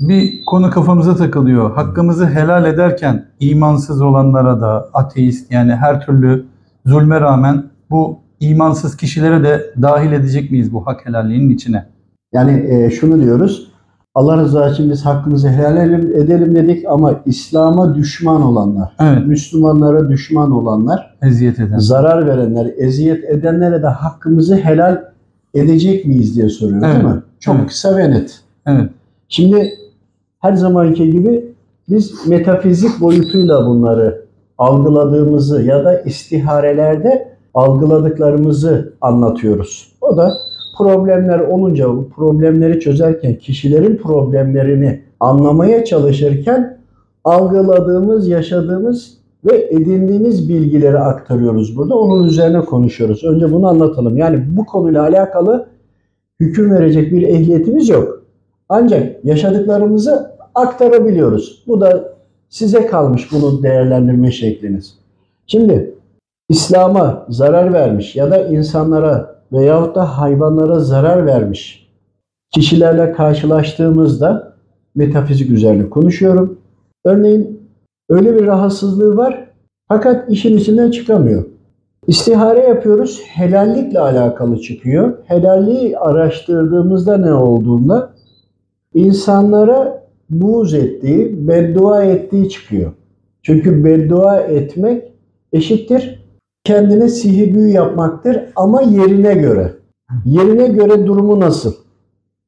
Bir konu kafamıza takılıyor. Hakkımızı helal ederken imansız olanlara da ateist yani her türlü zulme rağmen bu imansız kişilere de dahil edecek miyiz bu hak helalliğinin içine? Yani e, şunu diyoruz. Allah rızası için biz hakkımızı helal edelim, dedik ama İslam'a düşman olanlar, Evet, Müslümanlara düşman olanlar, eziyet eden. zarar verenler, eziyet edenlere de hakkımızı helal edecek miyiz diye soruyor değil Evet, mi? Çok evet. kısa ve net. Evet, Şimdi her zamanki gibi biz metafizik boyutuyla bunları algıladığımızı ya da istiharelerde algıladıklarımızı anlatıyoruz. O da problemler olunca bu problemleri çözerken kişilerin problemlerini anlamaya çalışırken algıladığımız, yaşadığımız ve edindiğimiz bilgileri aktarıyoruz burada. Onun üzerine konuşuyoruz. Önce bunu anlatalım. Yani bu konuyla alakalı hüküm verecek bir ehliyetimiz yok. Ancak yaşadıklarımızı aktarabiliyoruz. Bu da size kalmış bunu değerlendirme şekliniz. Şimdi İslam'a zarar vermiş ya da insanlara veyahut da hayvanlara zarar vermiş kişilerle karşılaştığımızda metafizik üzerine konuşuyorum. Örneğin öyle bir rahatsızlığı var fakat işin içinden çıkamıyor. İstihare yapıyoruz. Helallikle alakalı çıkıyor. Helalliği araştırdığımızda ne olduğunda insanlara buğz ettiği, beddua ettiği çıkıyor. Çünkü beddua etmek eşittir kendine sihir büyü yapmaktır ama yerine göre. Yerine göre durumu nasıl?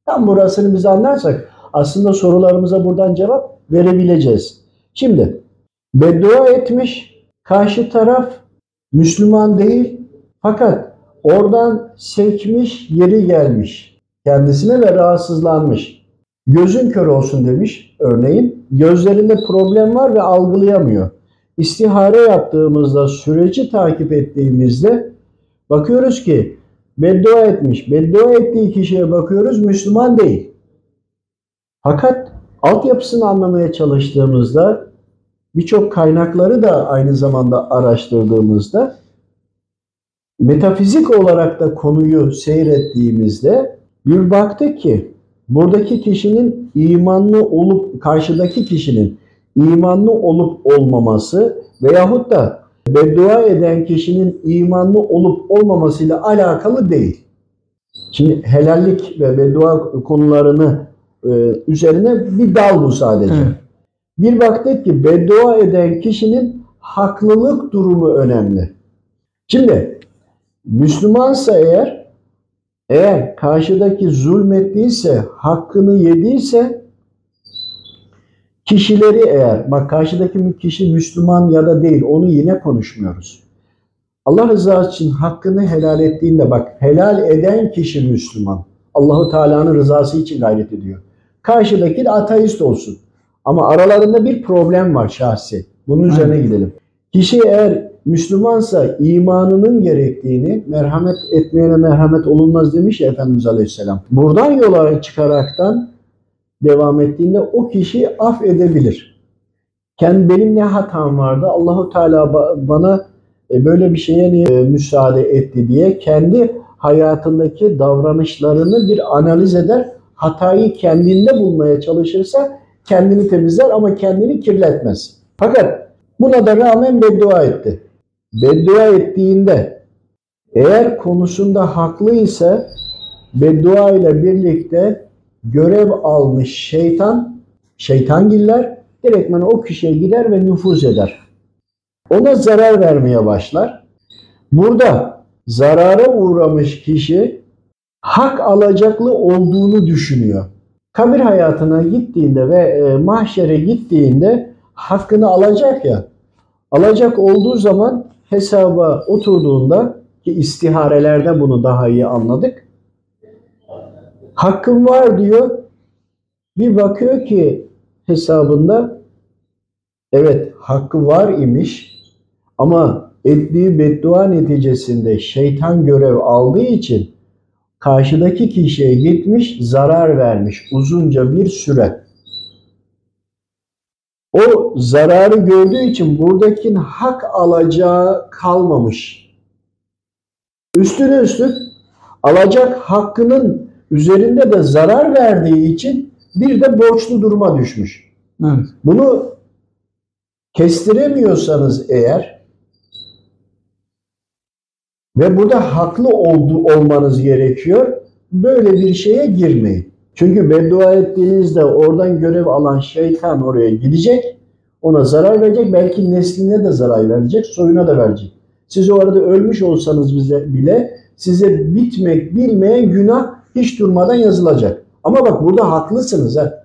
Tam burasını biz anlarsak aslında sorularımıza buradan cevap verebileceğiz. Şimdi beddua etmiş, karşı taraf Müslüman değil fakat oradan sekmiş, yeri gelmiş kendisine ve rahatsızlanmış. Gözün kör olsun demiş örneğin. Gözlerinde problem var ve algılayamıyor. İstihare yaptığımızda, süreci takip ettiğimizde bakıyoruz ki beddua etmiş. Beddua ettiği kişiye bakıyoruz Müslüman değil. Fakat altyapısını anlamaya çalıştığımızda birçok kaynakları da aynı zamanda araştırdığımızda metafizik olarak da konuyu seyrettiğimizde bir baktık ki buradaki kişinin imanlı olup karşıdaki kişinin imanlı olup olmaması veyahut da beddua eden kişinin imanlı olup olmamasıyla alakalı değil. Şimdi helallik ve beddua konularını e, üzerine bir dal bu sadece. Evet. Bir baktık ki beddua eden kişinin haklılık durumu önemli. Şimdi Müslümansa eğer eğer karşıdaki zulmettiyse, hakkını yediyse kişileri eğer, bak karşıdaki kişi Müslüman ya da değil onu yine konuşmuyoruz. Allah rızası için hakkını helal ettiğinde bak helal eden kişi Müslüman. Allahu Teala'nın rızası için gayret ediyor. Karşıdaki de ateist olsun. Ama aralarında bir problem var şahsi. Bunun üzerine Aynen. gidelim. Kişi eğer Müslümansa imanının gerektiğini merhamet etmeyene merhamet olunmaz demiş ya Efendimiz Aleyhisselam. Buradan yola çıkaraktan devam ettiğinde o kişi af edebilir. Kendi benim ne hatam vardı? Allahu Teala ba- bana e, böyle bir şeye niye e, müsaade etti diye kendi hayatındaki davranışlarını bir analiz eder. Hatayı kendinde bulmaya çalışırsa kendini temizler ama kendini kirletmez. Fakat buna da rağmen beddua etti. Beddua ettiğinde eğer konusunda haklıysa beddua ile birlikte görev almış şeytan, şeytangiller direktmen o kişiye gider ve nüfuz eder. Ona zarar vermeye başlar. Burada zarara uğramış kişi hak alacaklı olduğunu düşünüyor. Kabir hayatına gittiğinde ve e, mahşere gittiğinde hakkını alacak ya. Alacak olduğu zaman hesaba oturduğunda ki istiharelerde bunu daha iyi anladık. Hakkım var diyor. Bir bakıyor ki hesabında evet hakkı var imiş ama ettiği beddua neticesinde şeytan görev aldığı için karşıdaki kişiye gitmiş zarar vermiş uzunca bir süre. O zararı gördüğü için buradakinin hak alacağı kalmamış. Üstüne üstlük alacak hakkının üzerinde de zarar verdiği için bir de borçlu duruma düşmüş. Evet. Bunu kestiremiyorsanız eğer ve burada haklı oldu, olmanız gerekiyor. Böyle bir şeye girmeyin. Çünkü beddua ettiğinizde oradan görev alan şeytan oraya gidecek. Ona zarar verecek. Belki nesline de zarar verecek. Soyuna da verecek. Siz o arada ölmüş olsanız bize bile size bitmek bilmeyen günah hiç durmadan yazılacak. Ama bak burada haklısınız ha.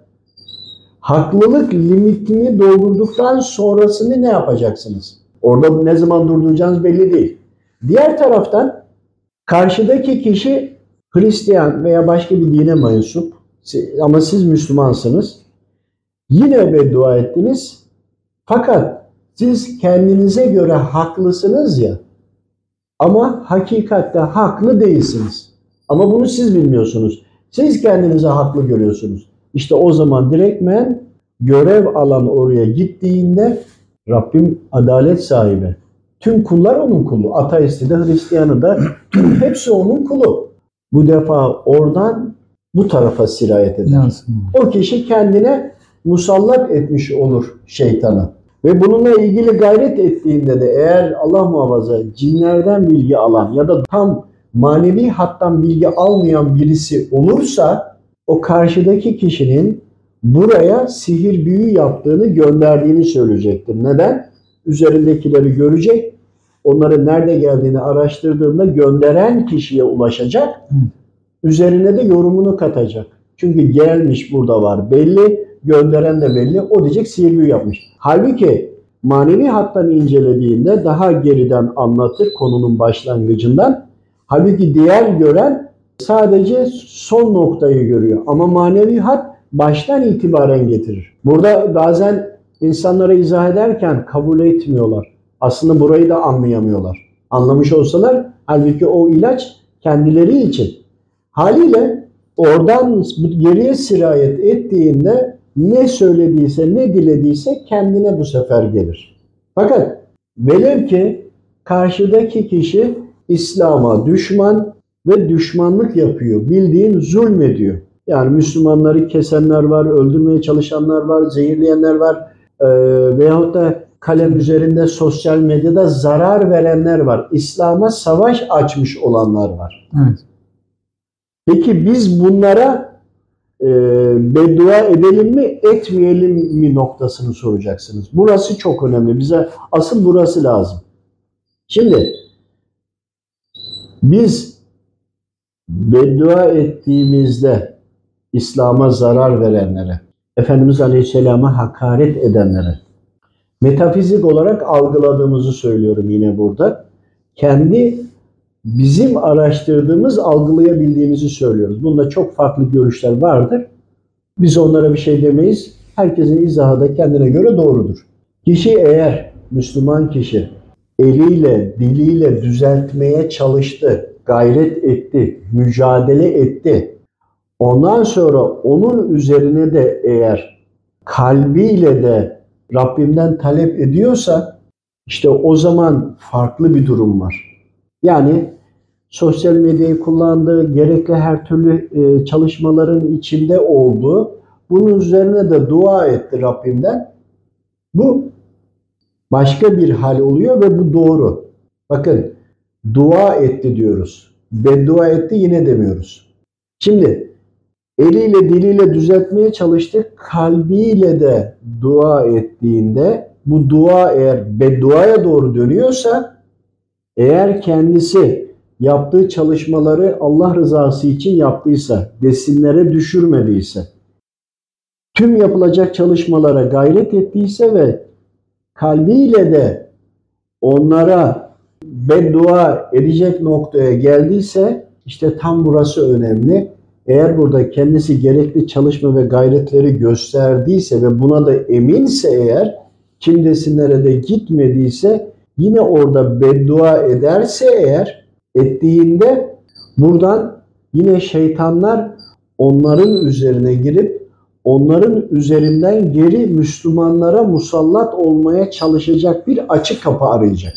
Haklılık limitini doldurduktan sonrasını ne yapacaksınız? Orada ne zaman durduracağınız belli değil. Diğer taraftan karşıdaki kişi Hristiyan veya başka bir dine mensup ama siz Müslümansınız. Yine beddua ettiniz. Fakat siz kendinize göre haklısınız ya ama hakikatte haklı değilsiniz. Ama bunu siz bilmiyorsunuz. Siz kendinize haklı görüyorsunuz. İşte o zaman direktmen görev alan oraya gittiğinde Rabbim adalet sahibi. Tüm kullar onun kulu. Ateisti de Hristiyanı da hepsi onun kulu. Bu defa oradan bu tarafa sirayet eder. O kişi kendine musallat etmiş olur şeytana. Ve bununla ilgili gayret ettiğinde de eğer Allah muhafaza cinlerden bilgi alan ya da tam manevi hattan bilgi almayan birisi olursa o karşıdaki kişinin buraya sihir büyü yaptığını gönderdiğini söyleyecektir. Neden? Üzerindekileri görecek, onların nerede geldiğini araştırdığında gönderen kişiye ulaşacak, üzerine de yorumunu katacak. Çünkü gelmiş burada var belli, gönderen de belli, o diyecek büyü yapmış. Halbuki manevi hattan incelediğinde daha geriden anlatır konunun başlangıcından. Halbuki diğer gören sadece son noktayı görüyor. Ama manevi hat baştan itibaren getirir. Burada bazen insanlara izah ederken kabul etmiyorlar. Aslında burayı da anlayamıyorlar. Anlamış olsalar halbuki o ilaç kendileri için. Haliyle oradan geriye sirayet ettiğinde ne söylediyse, ne dilediyse kendine bu sefer gelir. Fakat velev ki karşıdaki kişi İslam'a düşman ve düşmanlık yapıyor. Bildiğin zulmediyor. Yani Müslümanları kesenler var, öldürmeye çalışanlar var, zehirleyenler var e, veyahut da kalem üzerinde sosyal medyada zarar verenler var. İslam'a savaş açmış olanlar var. Evet. Peki biz bunlara e, beddua edelim mi, etmeyelim mi noktasını soracaksınız. Burası çok önemli. Bize asıl burası lazım. Şimdi biz beddua ettiğimizde İslam'a zarar verenlere, Efendimiz Aleyhisselam'a hakaret edenlere, metafizik olarak algıladığımızı söylüyorum yine burada. Kendi bizim araştırdığımız, algılayabildiğimizi söylüyoruz. Bunda çok farklı görüşler vardır. Biz onlara bir şey demeyiz. Herkesin izahı da kendine göre doğrudur. Kişi eğer Müslüman kişi eliyle, diliyle düzeltmeye çalıştı, gayret etti, mücadele etti. Ondan sonra onun üzerine de eğer kalbiyle de Rabbimden talep ediyorsa işte o zaman farklı bir durum var. Yani sosyal medyayı kullandığı, gerekli her türlü e, çalışmaların içinde olduğu, bunun üzerine de dua etti Rabbimden. Bu başka bir hal oluyor ve bu doğru. Bakın dua etti diyoruz. Beddua etti yine demiyoruz. Şimdi eliyle diliyle düzeltmeye çalıştı. Kalbiyle de dua ettiğinde bu dua eğer bedduaya doğru dönüyorsa eğer kendisi yaptığı çalışmaları Allah rızası için yaptıysa, desinlere düşürmediyse, tüm yapılacak çalışmalara gayret ettiyse ve kalbiyle de onlara beddua edecek noktaya geldiyse işte tam burası önemli. Eğer burada kendisi gerekli çalışma ve gayretleri gösterdiyse ve buna da eminse eğer kim desinlere de gitmediyse yine orada beddua ederse eğer ettiğinde buradan yine şeytanlar onların üzerine girip onların üzerinden geri Müslümanlara musallat olmaya çalışacak bir açık kapı arayacak.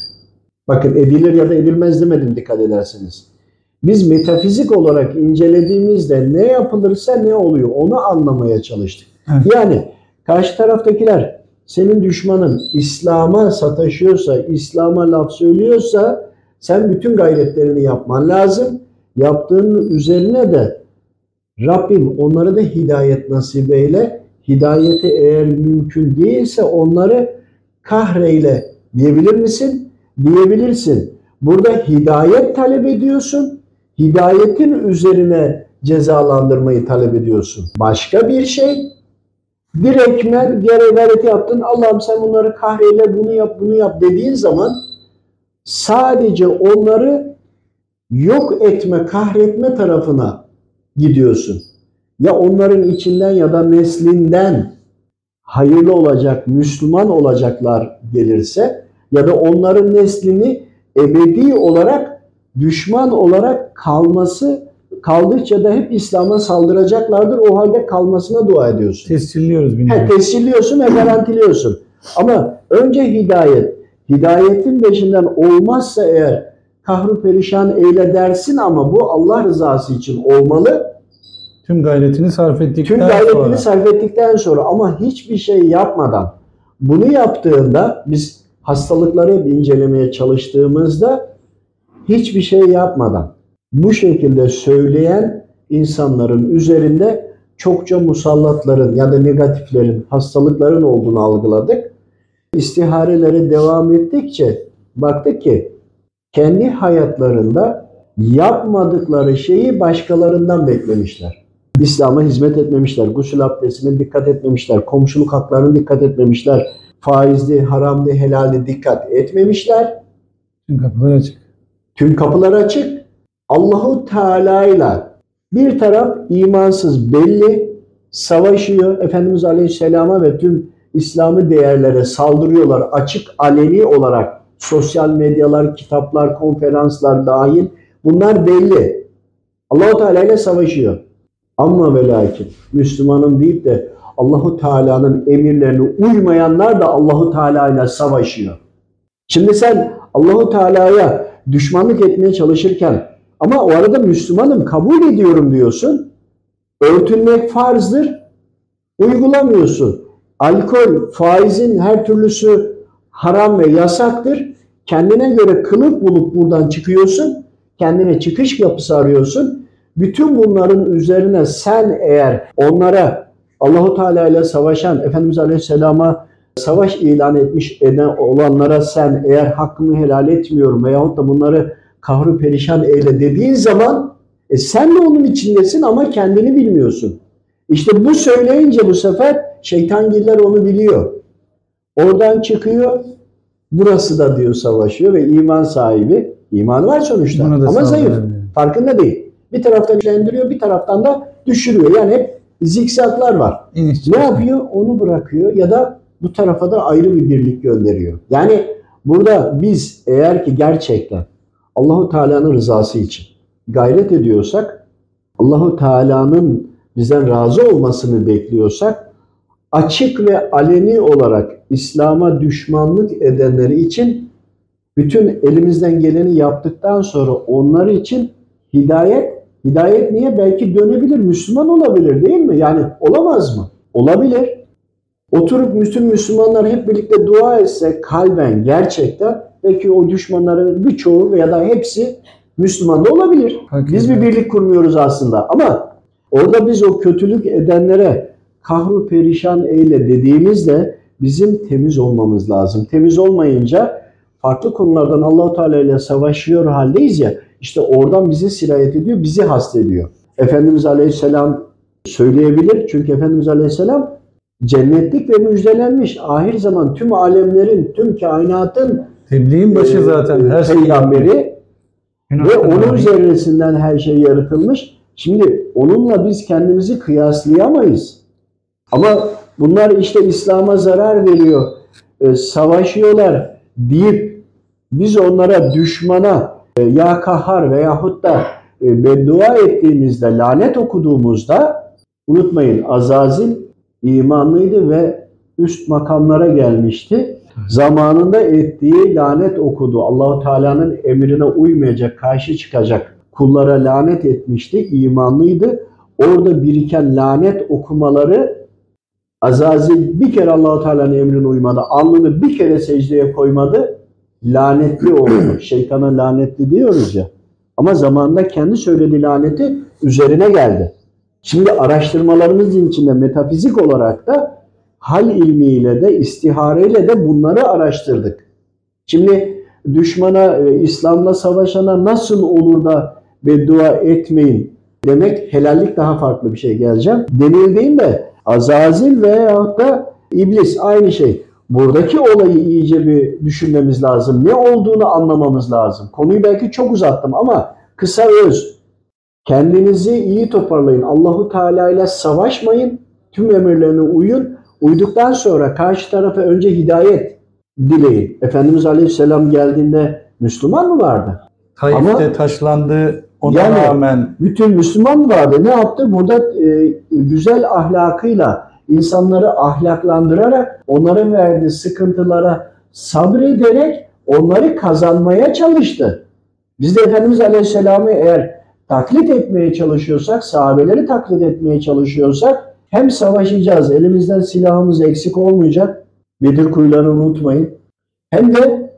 Bakın edilir ya da edilmez demedim dikkat ederseniz. Biz metafizik olarak incelediğimizde ne yapılırsa ne oluyor onu anlamaya çalıştık. Evet. Yani karşı taraftakiler senin düşmanın İslam'a sataşıyorsa, İslam'a laf söylüyorsa sen bütün gayretlerini yapman lazım. Yaptığın üzerine de Rabbim onları da hidayet nasip eyle. Hidayeti eğer mümkün değilse onları kahreyle diyebilir misin? Diyebilirsin. Burada hidayet talep ediyorsun. Hidayetin üzerine cezalandırmayı talep ediyorsun. Başka bir şey direktmen gere gayreti yaptın. Allah'ım sen bunları kahreyle bunu yap bunu yap dediğin zaman sadece onları yok etme, kahretme tarafına gidiyorsun. Ya onların içinden ya da neslinden hayırlı olacak, Müslüman olacaklar gelirse ya da onların neslini ebedi olarak düşman olarak kalması kaldıkça da hep İslam'a saldıracaklardır. O halde kalmasına dua ediyorsun. Tescilliyoruz He, tescilliyorsun ve garantiliyorsun. Ama önce hidayet. Hidayetin peşinden olmazsa eğer kahru perişan eyle dersin ama bu Allah rızası için olmalı. Tüm gayretini sarf ettikten Tüm gayretini sonra. sarf ettikten sonra ama hiçbir şey yapmadan bunu yaptığında biz hastalıkları incelemeye çalıştığımızda hiçbir şey yapmadan bu şekilde söyleyen insanların üzerinde çokça musallatların ya da negatiflerin, hastalıkların olduğunu algıladık. İstiharelere devam ettikçe baktık ki kendi hayatlarında yapmadıkları şeyi başkalarından beklemişler. İslam'a hizmet etmemişler, gusül abdestine dikkat etmemişler, komşuluk haklarına dikkat etmemişler, faizli, haramlı, helalli dikkat etmemişler. Tüm kapılar açık. Tüm kapılar açık. Allahu Teala ile bir taraf imansız belli savaşıyor. Efendimiz Aleyhisselam'a ve tüm İslami değerlere saldırıyorlar. Açık aleni olarak sosyal medyalar, kitaplar, konferanslar dahil bunlar belli. Allahu Teala ile savaşıyor. Ama ve lakin Müslümanım deyip de Allahu Teala'nın emirlerine uymayanlar da Allahu Teala ile savaşıyor. Şimdi sen Allahu Teala'ya düşmanlık etmeye çalışırken ama o arada Müslümanım kabul ediyorum diyorsun. Örtünmek farzdır. Uygulamıyorsun. Alkol, faizin her türlüsü haram ve yasaktır. Kendine göre kılıf bulup buradan çıkıyorsun. Kendine çıkış kapısı arıyorsun. Bütün bunların üzerine sen eğer onlara Allahu Teala ile savaşan Efendimiz Aleyhisselam'a savaş ilan etmiş eden olanlara sen eğer hakkımı helal etmiyorum veyahut da bunları kahru perişan eyle dediğin zaman e sen de onun içindesin ama kendini bilmiyorsun. İşte bu söyleyince bu sefer şeytangiller onu biliyor. Oradan çıkıyor. Burası da diyor savaşıyor ve iman sahibi. iman var sonuçta ama zayıf. saldırıyor. Farkında değil. Bir taraftan güçlendiriyor bir taraftan da düşürüyor. Yani hep zikzaklar var. İniş Ne yapıyor? Onu bırakıyor ya da bu tarafa da ayrı bir birlik gönderiyor. Yani burada biz eğer ki gerçekten Allahu Teala'nın rızası için gayret ediyorsak, Allahu Teala'nın bizden razı olmasını bekliyorsak, açık ve aleni olarak İslam'a düşmanlık edenleri için bütün elimizden geleni yaptıktan sonra onlar için hidayet, hidayet niye? Belki dönebilir, Müslüman olabilir değil mi? Yani olamaz mı? Olabilir. Oturup bütün Müslümanlar hep birlikte dua etse kalben gerçekten belki o düşmanların birçoğu veya da hepsi Müslüman da olabilir. Biz bir birlik kurmuyoruz aslında ama orada biz o kötülük edenlere kahru perişan eyle dediğimizde bizim temiz olmamız lazım. Temiz olmayınca farklı konulardan Allahu Teala ile savaşıyor haldeyiz ya işte oradan bizi sirayet ediyor, bizi hastediyor. Efendimiz Aleyhisselam söyleyebilir çünkü Efendimiz Aleyhisselam cennetlik ve müjdelenmiş. Ahir zaman tüm alemlerin, tüm kainatın Tebliğin başı e, zaten her şey peygamberi ve onun zerresinden her şey yaratılmış. Şimdi onunla biz kendimizi kıyaslayamayız. Ama bunlar işte İslam'a zarar veriyor, e, savaşıyorlar deyip biz onlara düşmana e, ya kahar veyahut da e, beddua ettiğimizde, lanet okuduğumuzda unutmayın Azazil imanlıydı ve üst makamlara gelmişti. Zamanında ettiği lanet okudu. Allahu Teala'nın emrine uymayacak, karşı çıkacak kullara lanet etmişti, imanlıydı. Orada biriken lanet okumaları Azazil bir kere Allahu Teala'nın emrine uymadı. Alnını bir kere secdeye koymadı. Lanetli oldu. Şeytana lanetli diyoruz ya. Ama zamanında kendi söylediği laneti üzerine geldi. Şimdi araştırmalarımızın içinde metafizik olarak da hal ilmiyle de istihareyle de bunları araştırdık. Şimdi düşmana, e, İslam'la savaşana nasıl olur da beddua etmeyin demek helallik daha farklı bir şey geleceğim. Denildiğinde Azazil veyahut da iblis aynı şey. Buradaki olayı iyice bir düşünmemiz lazım. Ne olduğunu anlamamız lazım. Konuyu belki çok uzattım ama kısa öz. Kendinizi iyi toparlayın. Allahu Teala ile savaşmayın. Tüm emirlerine uyun. Uyduktan sonra karşı tarafa önce hidayet dileyin. Efendimiz Aleyhisselam geldiğinde Müslüman mı vardı? Taif'te Ama- taşlandı. Ona Yani- rağmen Bütün Müslüman vardı. Ne yaptı? Burada e, güzel ahlakıyla insanları ahlaklandırarak onların verdiği sıkıntılara sabrederek onları kazanmaya çalıştı. Biz de Efendimiz Aleyhisselam'ı eğer taklit etmeye çalışıyorsak, sahabeleri taklit etmeye çalışıyorsak hem savaşacağız, elimizden silahımız eksik olmayacak. Bedir kuyularını unutmayın. Hem de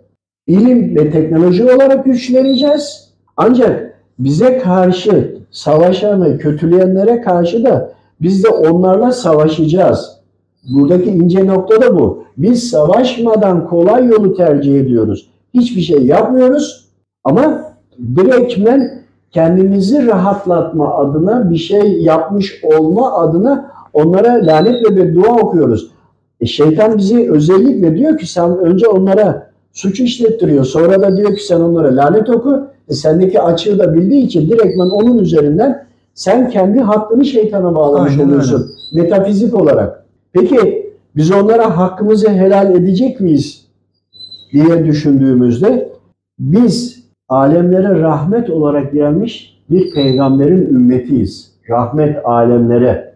ilim ve teknoloji olarak güçleneceğiz. Ancak bize karşı savaşan ve kötüleyenlere karşı da biz de onlarla savaşacağız. Buradaki ince nokta da bu. Biz savaşmadan kolay yolu tercih ediyoruz. Hiçbir şey yapmıyoruz ama direktmen kendimizi rahatlatma adına bir şey yapmış olma adına onlara lanet ve beddua okuyoruz. E şeytan bizi özellikle diyor ki sen önce onlara suç işlettiriyor. Sonra da diyor ki sen onlara lanet oku. E sendeki açığı da bildiği için direktmen onun üzerinden sen kendi hakkını şeytana bağlamış Aynen oluyorsun. Metafizik olarak. Peki biz onlara hakkımızı helal edecek miyiz diye düşündüğümüzde biz alemlere rahmet olarak gelmiş bir peygamberin ümmetiyiz. Rahmet alemlere.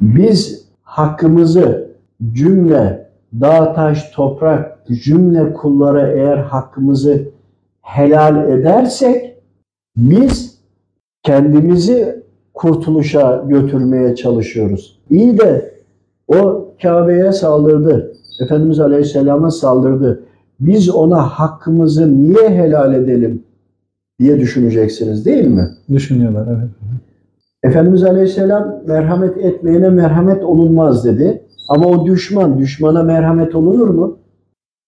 Biz hakkımızı cümle dağ, taş, toprak cümle kullara eğer hakkımızı helal edersek biz kendimizi kurtuluşa götürmeye çalışıyoruz. İyi de o Kabe'ye saldırdı. Efendimiz Aleyhisselam'a saldırdı. Biz ona hakkımızı niye helal edelim diye düşüneceksiniz değil mi? düşünüyorlar. Evet. Efendimiz Aleyhisselam merhamet etmeyene merhamet olunmaz dedi. Ama o düşman, düşmana merhamet olunur mu?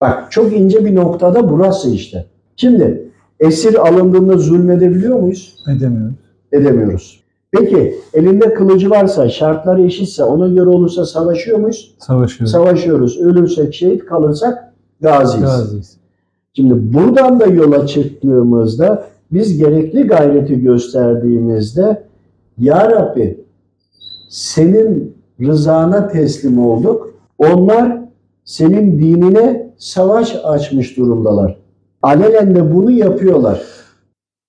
Bak çok ince bir noktada burası işte. Şimdi esir alındığında zulmedebiliyor muyuz? Edemiyoruz. Edemiyoruz. Peki elinde kılıcı varsa, şartları eşitse, ona göre olursa savaşıyor muyuz? Savaşıyoruz. Savaşıyoruz. Ölürsek, şehit kalırsak gaziyiz. Gaziyiz. Şimdi buradan da yola çıktığımızda biz gerekli gayreti gösterdiğimizde Ya Rabbi senin rızana teslim olduk. Onlar senin dinine savaş açmış durumdalar. Alelen de bunu yapıyorlar.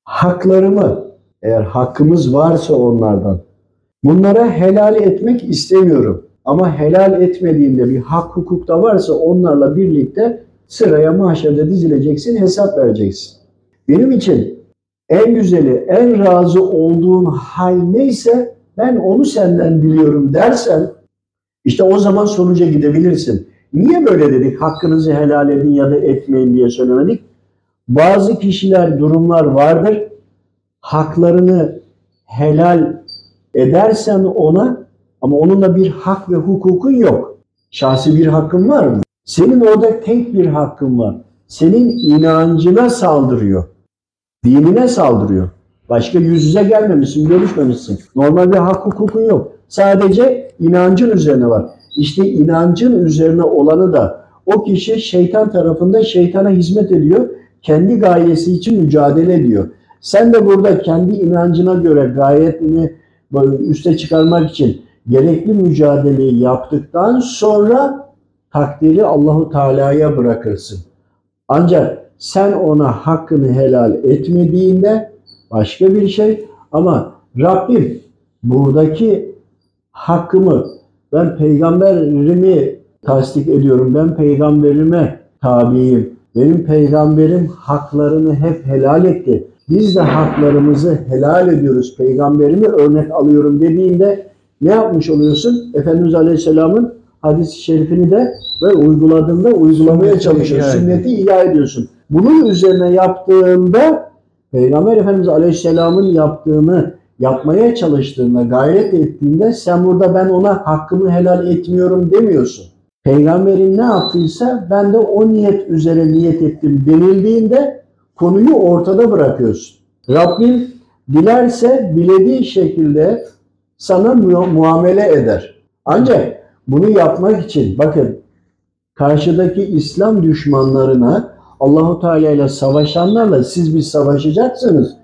Haklarımı eğer hakkımız varsa onlardan bunlara helal etmek istemiyorum. Ama helal etmediğinde bir hak hukuk da varsa onlarla birlikte sıraya mahşerde dizileceksin, hesap vereceksin. Benim için en güzeli, en razı olduğun hal neyse ben onu senden diliyorum dersen işte o zaman sonuca gidebilirsin. Niye böyle dedik? Hakkınızı helal edin ya da etmeyin diye söylemedik. Bazı kişiler, durumlar vardır. Haklarını helal edersen ona ama onunla bir hak ve hukukun yok. Şahsi bir hakkın var mı? Senin orada tek bir hakkın var. Senin inancına saldırıyor. Dinine saldırıyor. Başka yüz yüze gelmemişsin, görüşmemişsin. Normal bir hak hukukun yok. Sadece inancın üzerine var. İşte inancın üzerine olanı da o kişi şeytan tarafında şeytana hizmet ediyor. Kendi gayesi için mücadele ediyor. Sen de burada kendi inancına göre gayetini üste çıkarmak için gerekli mücadeleyi yaptıktan sonra takdiri Allahu Teala'ya bırakırsın. Ancak sen ona hakkını helal etmediğinde başka bir şey ama Rabbim buradaki hakkımı ben peygamberimi tasdik ediyorum. Ben peygamberime tabiyim. Benim peygamberim haklarını hep helal etti. biz de haklarımızı helal ediyoruz. Peygamberimi örnek alıyorum dediğinde ne yapmış oluyorsun? Efendimiz Aleyhisselam'ın hadis-i şerifini de ve uyguladığında uygulamaya çalışıyorsun. Sünneti ihya ediyorsun. Bunun üzerine yaptığında Peygamber Efendimiz Aleyhisselam'ın yaptığını yapmaya çalıştığında, gayret ettiğinde sen burada ben ona hakkımı helal etmiyorum demiyorsun. Peygamberin ne yaptıysa ben de o niyet üzere niyet ettim denildiğinde konuyu ortada bırakıyorsun. Rabbim dilerse dilediği şekilde sana mu- muamele eder. Ancak bunu yapmak için bakın karşıdaki İslam düşmanlarına Allahu Teala ile savaşanlarla siz bir savaşacaksınız.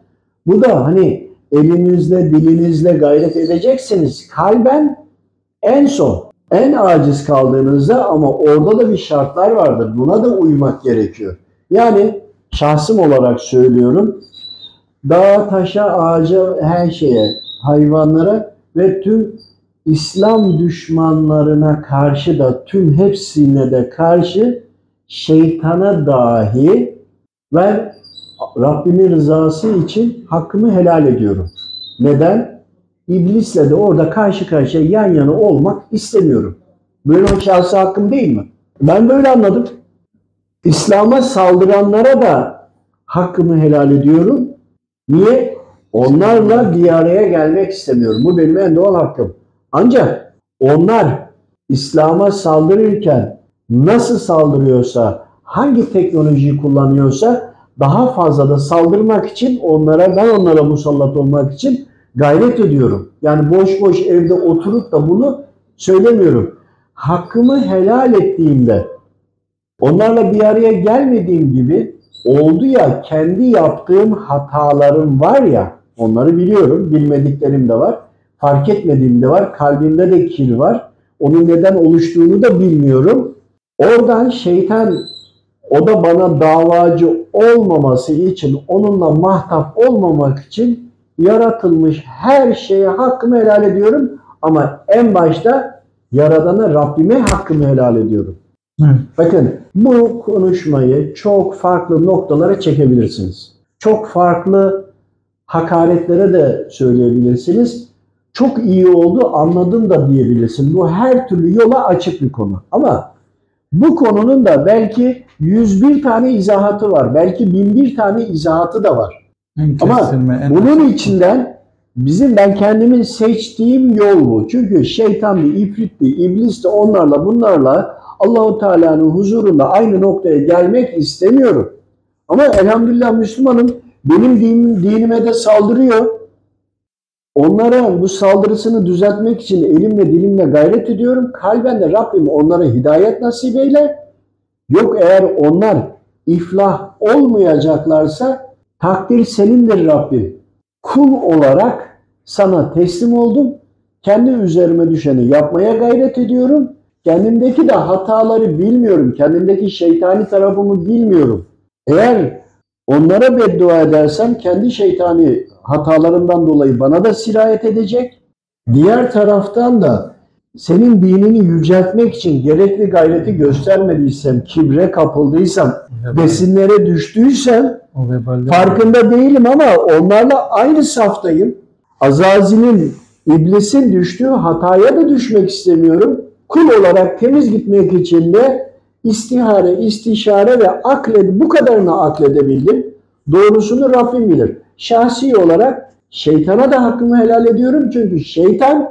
Bu da hani elinizle, dilinizle gayret edeceksiniz. Kalben en son, en aciz kaldığınızda ama orada da bir şartlar vardır. Buna da uymak gerekiyor. Yani şahsım olarak söylüyorum. Dağa, taşa, ağaca, her şeye, hayvanlara ve tüm İslam düşmanlarına karşı da tüm hepsine de karşı şeytana dahi ve Rabbimin rızası için hakkımı helal ediyorum. Neden? İblisle de orada karşı karşıya yan yana olmak istemiyorum. Böyle o şahsi hakkım değil mi? Ben böyle anladım. İslam'a saldıranlara da hakkımı helal ediyorum. Niye? Onlarla bir araya gelmek istemiyorum. Bu benim en doğal hakkım. Ancak onlar İslam'a saldırırken nasıl saldırıyorsa, hangi teknolojiyi kullanıyorsa daha fazla da saldırmak için onlara, ben onlara musallat olmak için gayret ediyorum. Yani boş boş evde oturup da bunu söylemiyorum. Hakkımı helal ettiğimde, onlarla bir araya gelmediğim gibi oldu ya kendi yaptığım hatalarım var ya, onları biliyorum, bilmediklerim de var, fark etmediğim de var, kalbimde de kir var. Onun neden oluştuğunu da bilmiyorum. Oradan şeytan o da bana davacı olmaması için, onunla mahtap olmamak için yaratılmış her şeye hakkımı helal ediyorum. Ama en başta Yaradan'a Rabbime hakkımı helal ediyorum. Evet. Bakın bu konuşmayı çok farklı noktalara çekebilirsiniz. Çok farklı hakaretlere de söyleyebilirsiniz. Çok iyi oldu anladım da diyebilirsin. Bu her türlü yola açık bir konu. Ama bu konunun da belki 101 tane izahatı var. Belki 1001 tane izahatı da var. En Ama en Bunun içinden bizim ben kendimin seçtiğim yol bu. Çünkü şeytan bir ifritti, iblis de onlarla bunlarla Allahu Teala'nın huzurunda aynı noktaya gelmek istemiyorum. Ama elhamdülillah Müslümanım benim dinim, dinime de saldırıyor. Onlara bu saldırısını düzeltmek için elimle dilimle gayret ediyorum. Kalben de Rabbim onlara hidayet nasip eyle. Yok eğer onlar iflah olmayacaklarsa takdir senindir Rabbim. Kul olarak sana teslim oldum. Kendi üzerime düşeni yapmaya gayret ediyorum. Kendimdeki de hataları bilmiyorum. Kendimdeki şeytani tarafımı bilmiyorum. Eğer onlara beddua edersem kendi şeytani hatalarımdan dolayı bana da sirayet edecek. Diğer taraftan da senin dinini yüceltmek için gerekli gayreti göstermediysem, kibre kapıldıysam, besinlere düştüysem farkında değilim ama onlarla aynı saftayım. Azazil'in, iblisin düştüğü hataya da düşmek istemiyorum. Kul olarak temiz gitmek için de istihare, istişare ve aklet bu kadarını akledebildim. Doğrusunu Rabbim bilir. Şahsi olarak şeytana da hakkımı helal ediyorum. Çünkü şeytan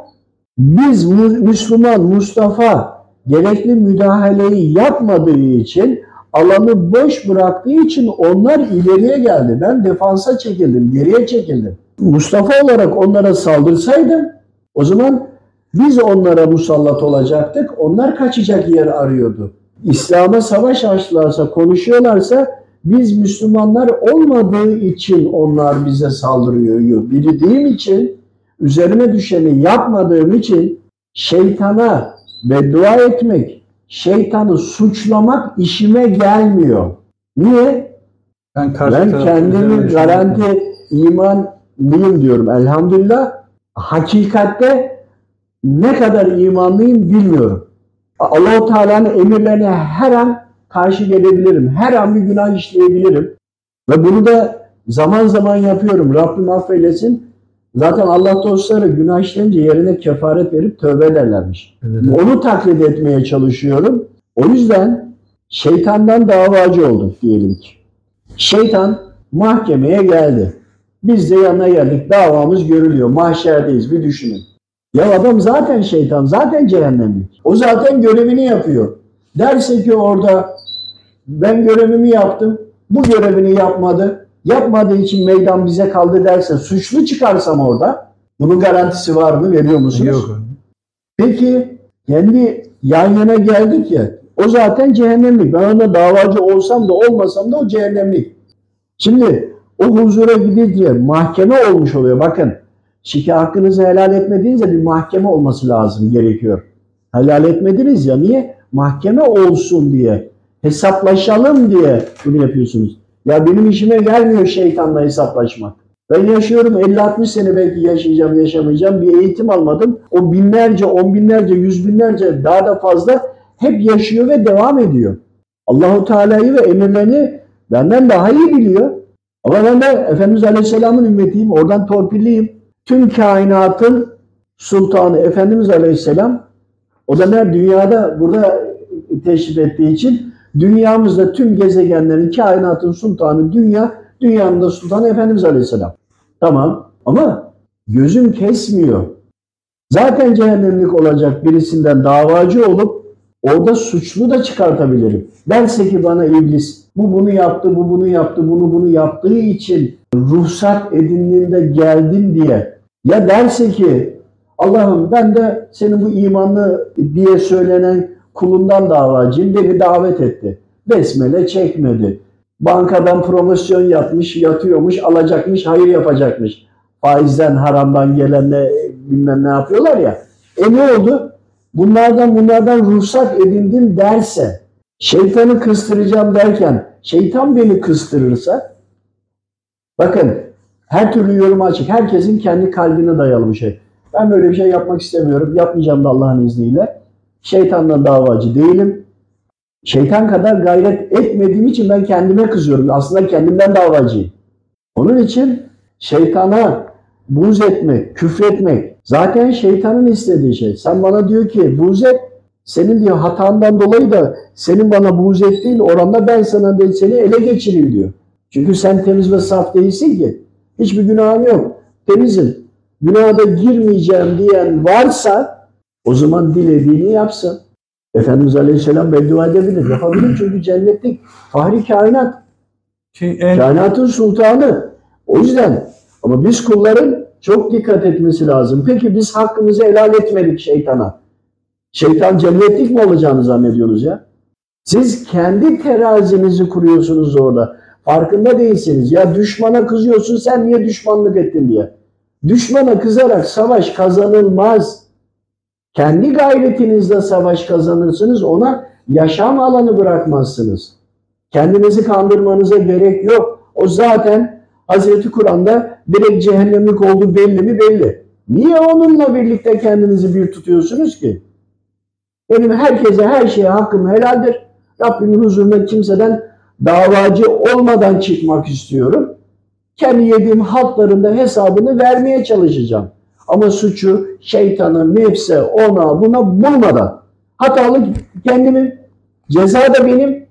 biz Müslüman, Mustafa gerekli müdahaleyi yapmadığı için alanı boş bıraktığı için onlar ileriye geldi. Ben defansa çekildim, geriye çekildim. Mustafa olarak onlara saldırsaydım o zaman biz onlara musallat olacaktık. Onlar kaçacak yer arıyordu. İslam'a savaş açtılarsa, konuşuyorlarsa biz Müslümanlar olmadığı için onlar bize saldırıyor. Bildiğim için, üzerime düşeni yapmadığım için şeytana beddua etmek, şeytanı suçlamak işime gelmiyor. Niye? ben, Ben kendimi üzerine garanti imanlıyım diyorum elhamdülillah. Hakikatte ne kadar imanlıyım bilmiyorum. Allahu Teala'nın emirlerine her an karşı gelebilirim. Her an bir günah işleyebilirim. Ve bunu da Zaman zaman yapıyorum. Rabbim affeylesin. Zaten Allah dostları günah işleyince yerine kefaret verip tövbe ederlermiş. Onu taklit etmeye çalışıyorum. O yüzden şeytandan davacı olduk diyelim ki. Şeytan mahkemeye geldi. Biz de yanına geldik. Davamız görülüyor. Mahşerdeyiz. Bir düşünün. Ya adam zaten şeytan, zaten cehennemlik. O zaten görevini yapıyor. Derse ki orada ben görevimi yaptım, bu görevini yapmadı. Yapmadığı için meydan bize kaldı derse suçlu çıkarsam orada bunun garantisi var mı? Veriyor musunuz? Yok. Peki kendi yan yana geldik ya o zaten cehennemlik. Ben ona davacı olsam da olmasam da o cehennemlik. Şimdi o huzura gidince mahkeme olmuş oluyor. Bakın şike hakkınızı helal etmediğinizde bir mahkeme olması lazım gerekiyor. Helal etmediniz ya niye? Mahkeme olsun diye. Hesaplaşalım diye bunu yapıyorsunuz. Ya benim işime gelmiyor şeytanla hesaplaşmak. Ben yaşıyorum 50-60 sene belki yaşayacağım, yaşamayacağım. Bir eğitim almadım. O binlerce, on binlerce, yüz binlerce daha da fazla hep yaşıyor ve devam ediyor. Allahu Teala'yı ve emirlerini benden daha iyi biliyor. Ama ben de Efendimiz Aleyhisselam'ın ümmetiyim. Oradan torpilliyim. Tüm kainatın sultanı Efendimiz Aleyhisselam o da ne dünyada burada teşrif ettiği için dünyamızda tüm gezegenlerin kainatın sultanı dünya Dünyanın da sultanı Efendimiz Aleyhisselam. Tamam ama gözüm kesmiyor. Zaten cehennemlik olacak birisinden davacı olup orada suçlu da çıkartabilirim. Derse ki bana iblis bu bunu yaptı, bu bunu yaptı, bunu bunu yaptığı için ruhsat edindiğinde geldim diye. Ya derse ki Allah'ım ben de senin bu imanlı diye söylenen kulundan davacıyım beni davet etti. Besmele çekmedi. Bankadan promosyon yapmış, yatıyormuş, alacakmış, hayır yapacakmış. Faizden, haramdan gelenle bilmem ne yapıyorlar ya. E ne oldu? Bunlardan bunlardan ruhsat edindim derse, şeytanı kıstıracağım derken, şeytan beni kıstırırsa, bakın her türlü yorum açık. Herkesin kendi kalbine dayalı bir şey. Ben böyle bir şey yapmak istemiyorum. Yapmayacağım da Allah'ın izniyle. Şeytanla davacı değilim. Şeytan kadar gayret etmediğim için ben kendime kızıyorum. Aslında kendimden davacıyım. Onun için şeytana buz etmek, küfretmek zaten şeytanın istediği şey. Sen bana diyor ki buz et, senin diyor hatandan dolayı da senin bana buz ettiğin oranda ben sana de seni ele geçireyim diyor. Çünkü sen temiz ve saf değilsin ki. Hiçbir günahın yok. Temizim. Günaha da girmeyeceğim diyen varsa o zaman dilediğini yapsın. Efendimiz Aleyhisselam beddua edebilir. Yapabilir çünkü cennetlik fahri kainat. Şey, en, Kainatın sultanı. O yüzden ama biz kulların çok dikkat etmesi lazım. Peki biz hakkımızı helal etmedik şeytana. Şeytan cennetlik mi olacağını zannediyorsunuz ya? Siz kendi terazinizi kuruyorsunuz orada. Farkında değilsiniz. Ya düşmana kızıyorsun sen niye düşmanlık ettin diye. Düşmana kızarak savaş kazanılmaz. Kendi gayretinizle savaş kazanırsınız. Ona yaşam alanı bırakmazsınız. Kendinizi kandırmanıza gerek yok. O zaten Hazreti Kur'an'da direkt cehennemlik olduğu belli mi belli. Niye onunla birlikte kendinizi bir tutuyorsunuz ki? Benim herkese her şeye hakkım helaldir. Rabbimin huzurunda kimseden davacı olmadan çıkmak istiyorum. Kendi yediğim halklarında hesabını vermeye çalışacağım. Ama suçu şeytana, nefse, ona, buna bulmadan. Hatalı kendimi, ceza da benim.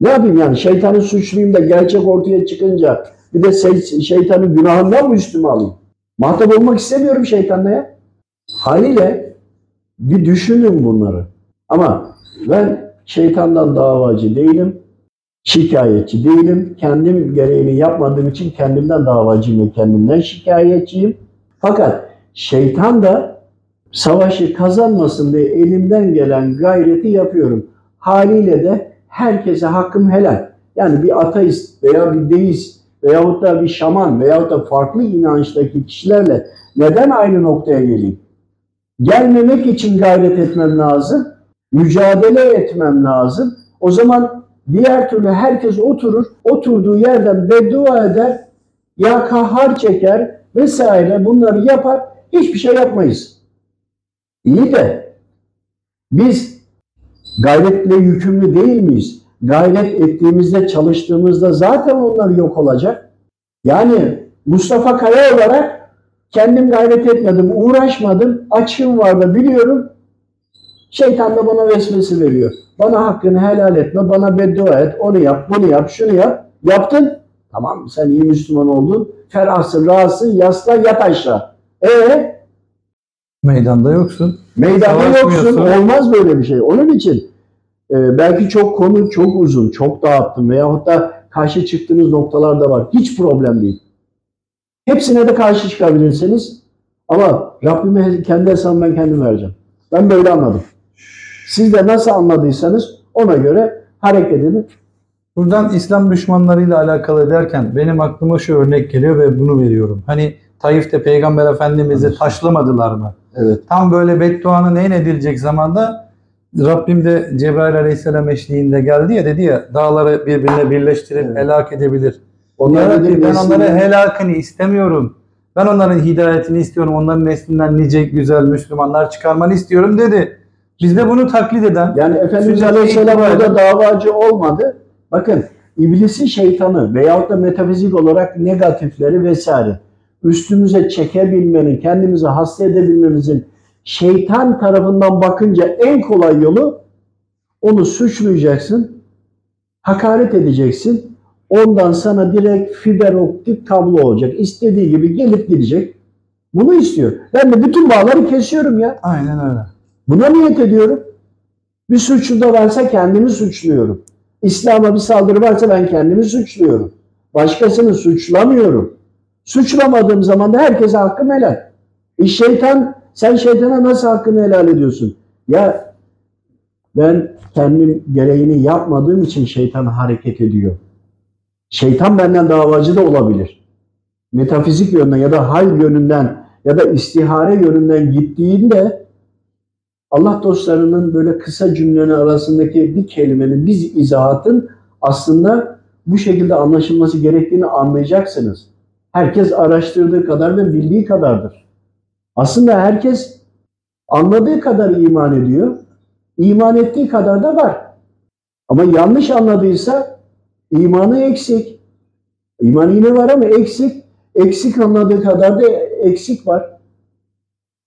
Ne yapayım yani şeytanın suçluyum da gerçek ortaya çıkınca bir de şey- şeytanın günahından mı üstüme alayım? Muhatap olmak istemiyorum şeytanla ya. Haliyle bir düşünün bunları. Ama ben şeytandan davacı değilim. Şikayetçi değilim. Kendim gereğini yapmadığım için kendimden davacıyım ve kendimden şikayetçiyim. Fakat şeytan da savaşı kazanmasın diye elimden gelen gayreti yapıyorum. Haliyle de herkese hakkım helal. Yani bir ateist veya bir deist veyahut da bir şaman veyahut da farklı inançtaki kişilerle neden aynı noktaya geleyim? Gelmemek için gayret etmem lazım. Mücadele etmem lazım. O zaman diğer türlü herkes oturur, oturduğu yerden beddua eder, ya kahar çeker vesaire bunları yapar, hiçbir şey yapmayız. İyi de biz gayretle yükümlü değil miyiz? Gayret ettiğimizde, çalıştığımızda zaten onlar yok olacak. Yani Mustafa Kaya olarak kendim gayret etmedim, uğraşmadım. Açığım vardı biliyorum. Şeytan da bana vesvese veriyor. Bana hakkını helal etme, bana beddua et, onu yap, bunu yap, şunu yap. Yaptın. Tamam sen iyi Müslüman oldun. Ferahsın, rahatsın, yaslan, yat aşağı. E Meydanda yoksun. meydanda yoksun, olmaz böyle bir şey. Onun için e, belki çok konu çok uzun, çok dağıttım veyahut da karşı çıktığınız noktalar da var. Hiç problem değil. Hepsine de karşı çıkabilirsiniz. Ama Rabbime kendi hesabımı ben kendim vereceğim. Ben böyle anladım. Siz de nasıl anladıysanız ona göre hareket edin. Buradan İslam düşmanlarıyla alakalı derken benim aklıma şu örnek geliyor ve bunu veriyorum. Hani Taif'te Peygamber Efendimiz'i taşlamadılar mı? Evet. Tam böyle bedduanın en edilecek zamanda Rabbim de Cebrail Aleyhisselam eşliğinde geldi ya dedi ya dağları birbirine birleştirip Evet. helak edebilir. Onlar Rabbi, ben onların helakını istemiyorum. Ben onların hidayetini istiyorum. Onların neslinden nice güzel Müslümanlar çıkarmanı istiyorum dedi. Biz de bunu taklit eden Yani Efendimiz Aleyhisselam burada davacı olmadı. Bakın iblisi şeytanı veyahut da metafizik olarak negatifleri vesaire üstümüze çekebilmenin, kendimizi hasta edebilmemizin şeytan tarafından bakınca en kolay yolu onu suçlayacaksın, hakaret edeceksin. Ondan sana direkt fiber optik kablo olacak. İstediği gibi gelip gidecek. Bunu istiyor. Ben de bütün bağları kesiyorum ya. aynen öyle. Buna niyet ediyorum. Bir suçlu da varsa kendimi suçluyorum. İslam'a bir saldırı varsa ben kendimi suçluyorum. Başkasını suçlamıyorum. Suçlamadığım zaman da herkese hakkım helal. E şeytan, sen şeytana nasıl hakkını helal ediyorsun? Ya ben kendim gereğini yapmadığım için şeytan hareket ediyor. Şeytan benden davacı da olabilir. Metafizik yönden ya da hal yönünden ya da istihare yönünden gittiğinde Allah dostlarının böyle kısa cümlenin arasındaki bir kelimenin, bir izahatın aslında bu şekilde anlaşılması gerektiğini anlayacaksınız. Herkes araştırdığı kadar ve bildiği kadardır. Aslında herkes anladığı kadar iman ediyor. İman ettiği kadar da var. Ama yanlış anladıysa imanı eksik. İman yine var ama eksik. Eksik anladığı kadar da eksik var.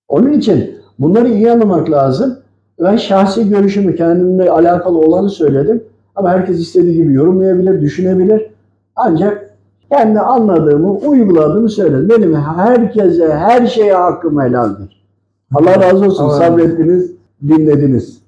Onun için bunları iyi anlamak lazım. Ben şahsi görüşümü kendimle alakalı olanı söyledim. Ama herkes istediği gibi yorumlayabilir, düşünebilir. Ancak kendi anladığımı, uyguladığımı söyledim. Benim herkese, her şeye hakkım helaldir. Allah razı olsun Allah razı olsun. sabrettiniz, dinlediniz.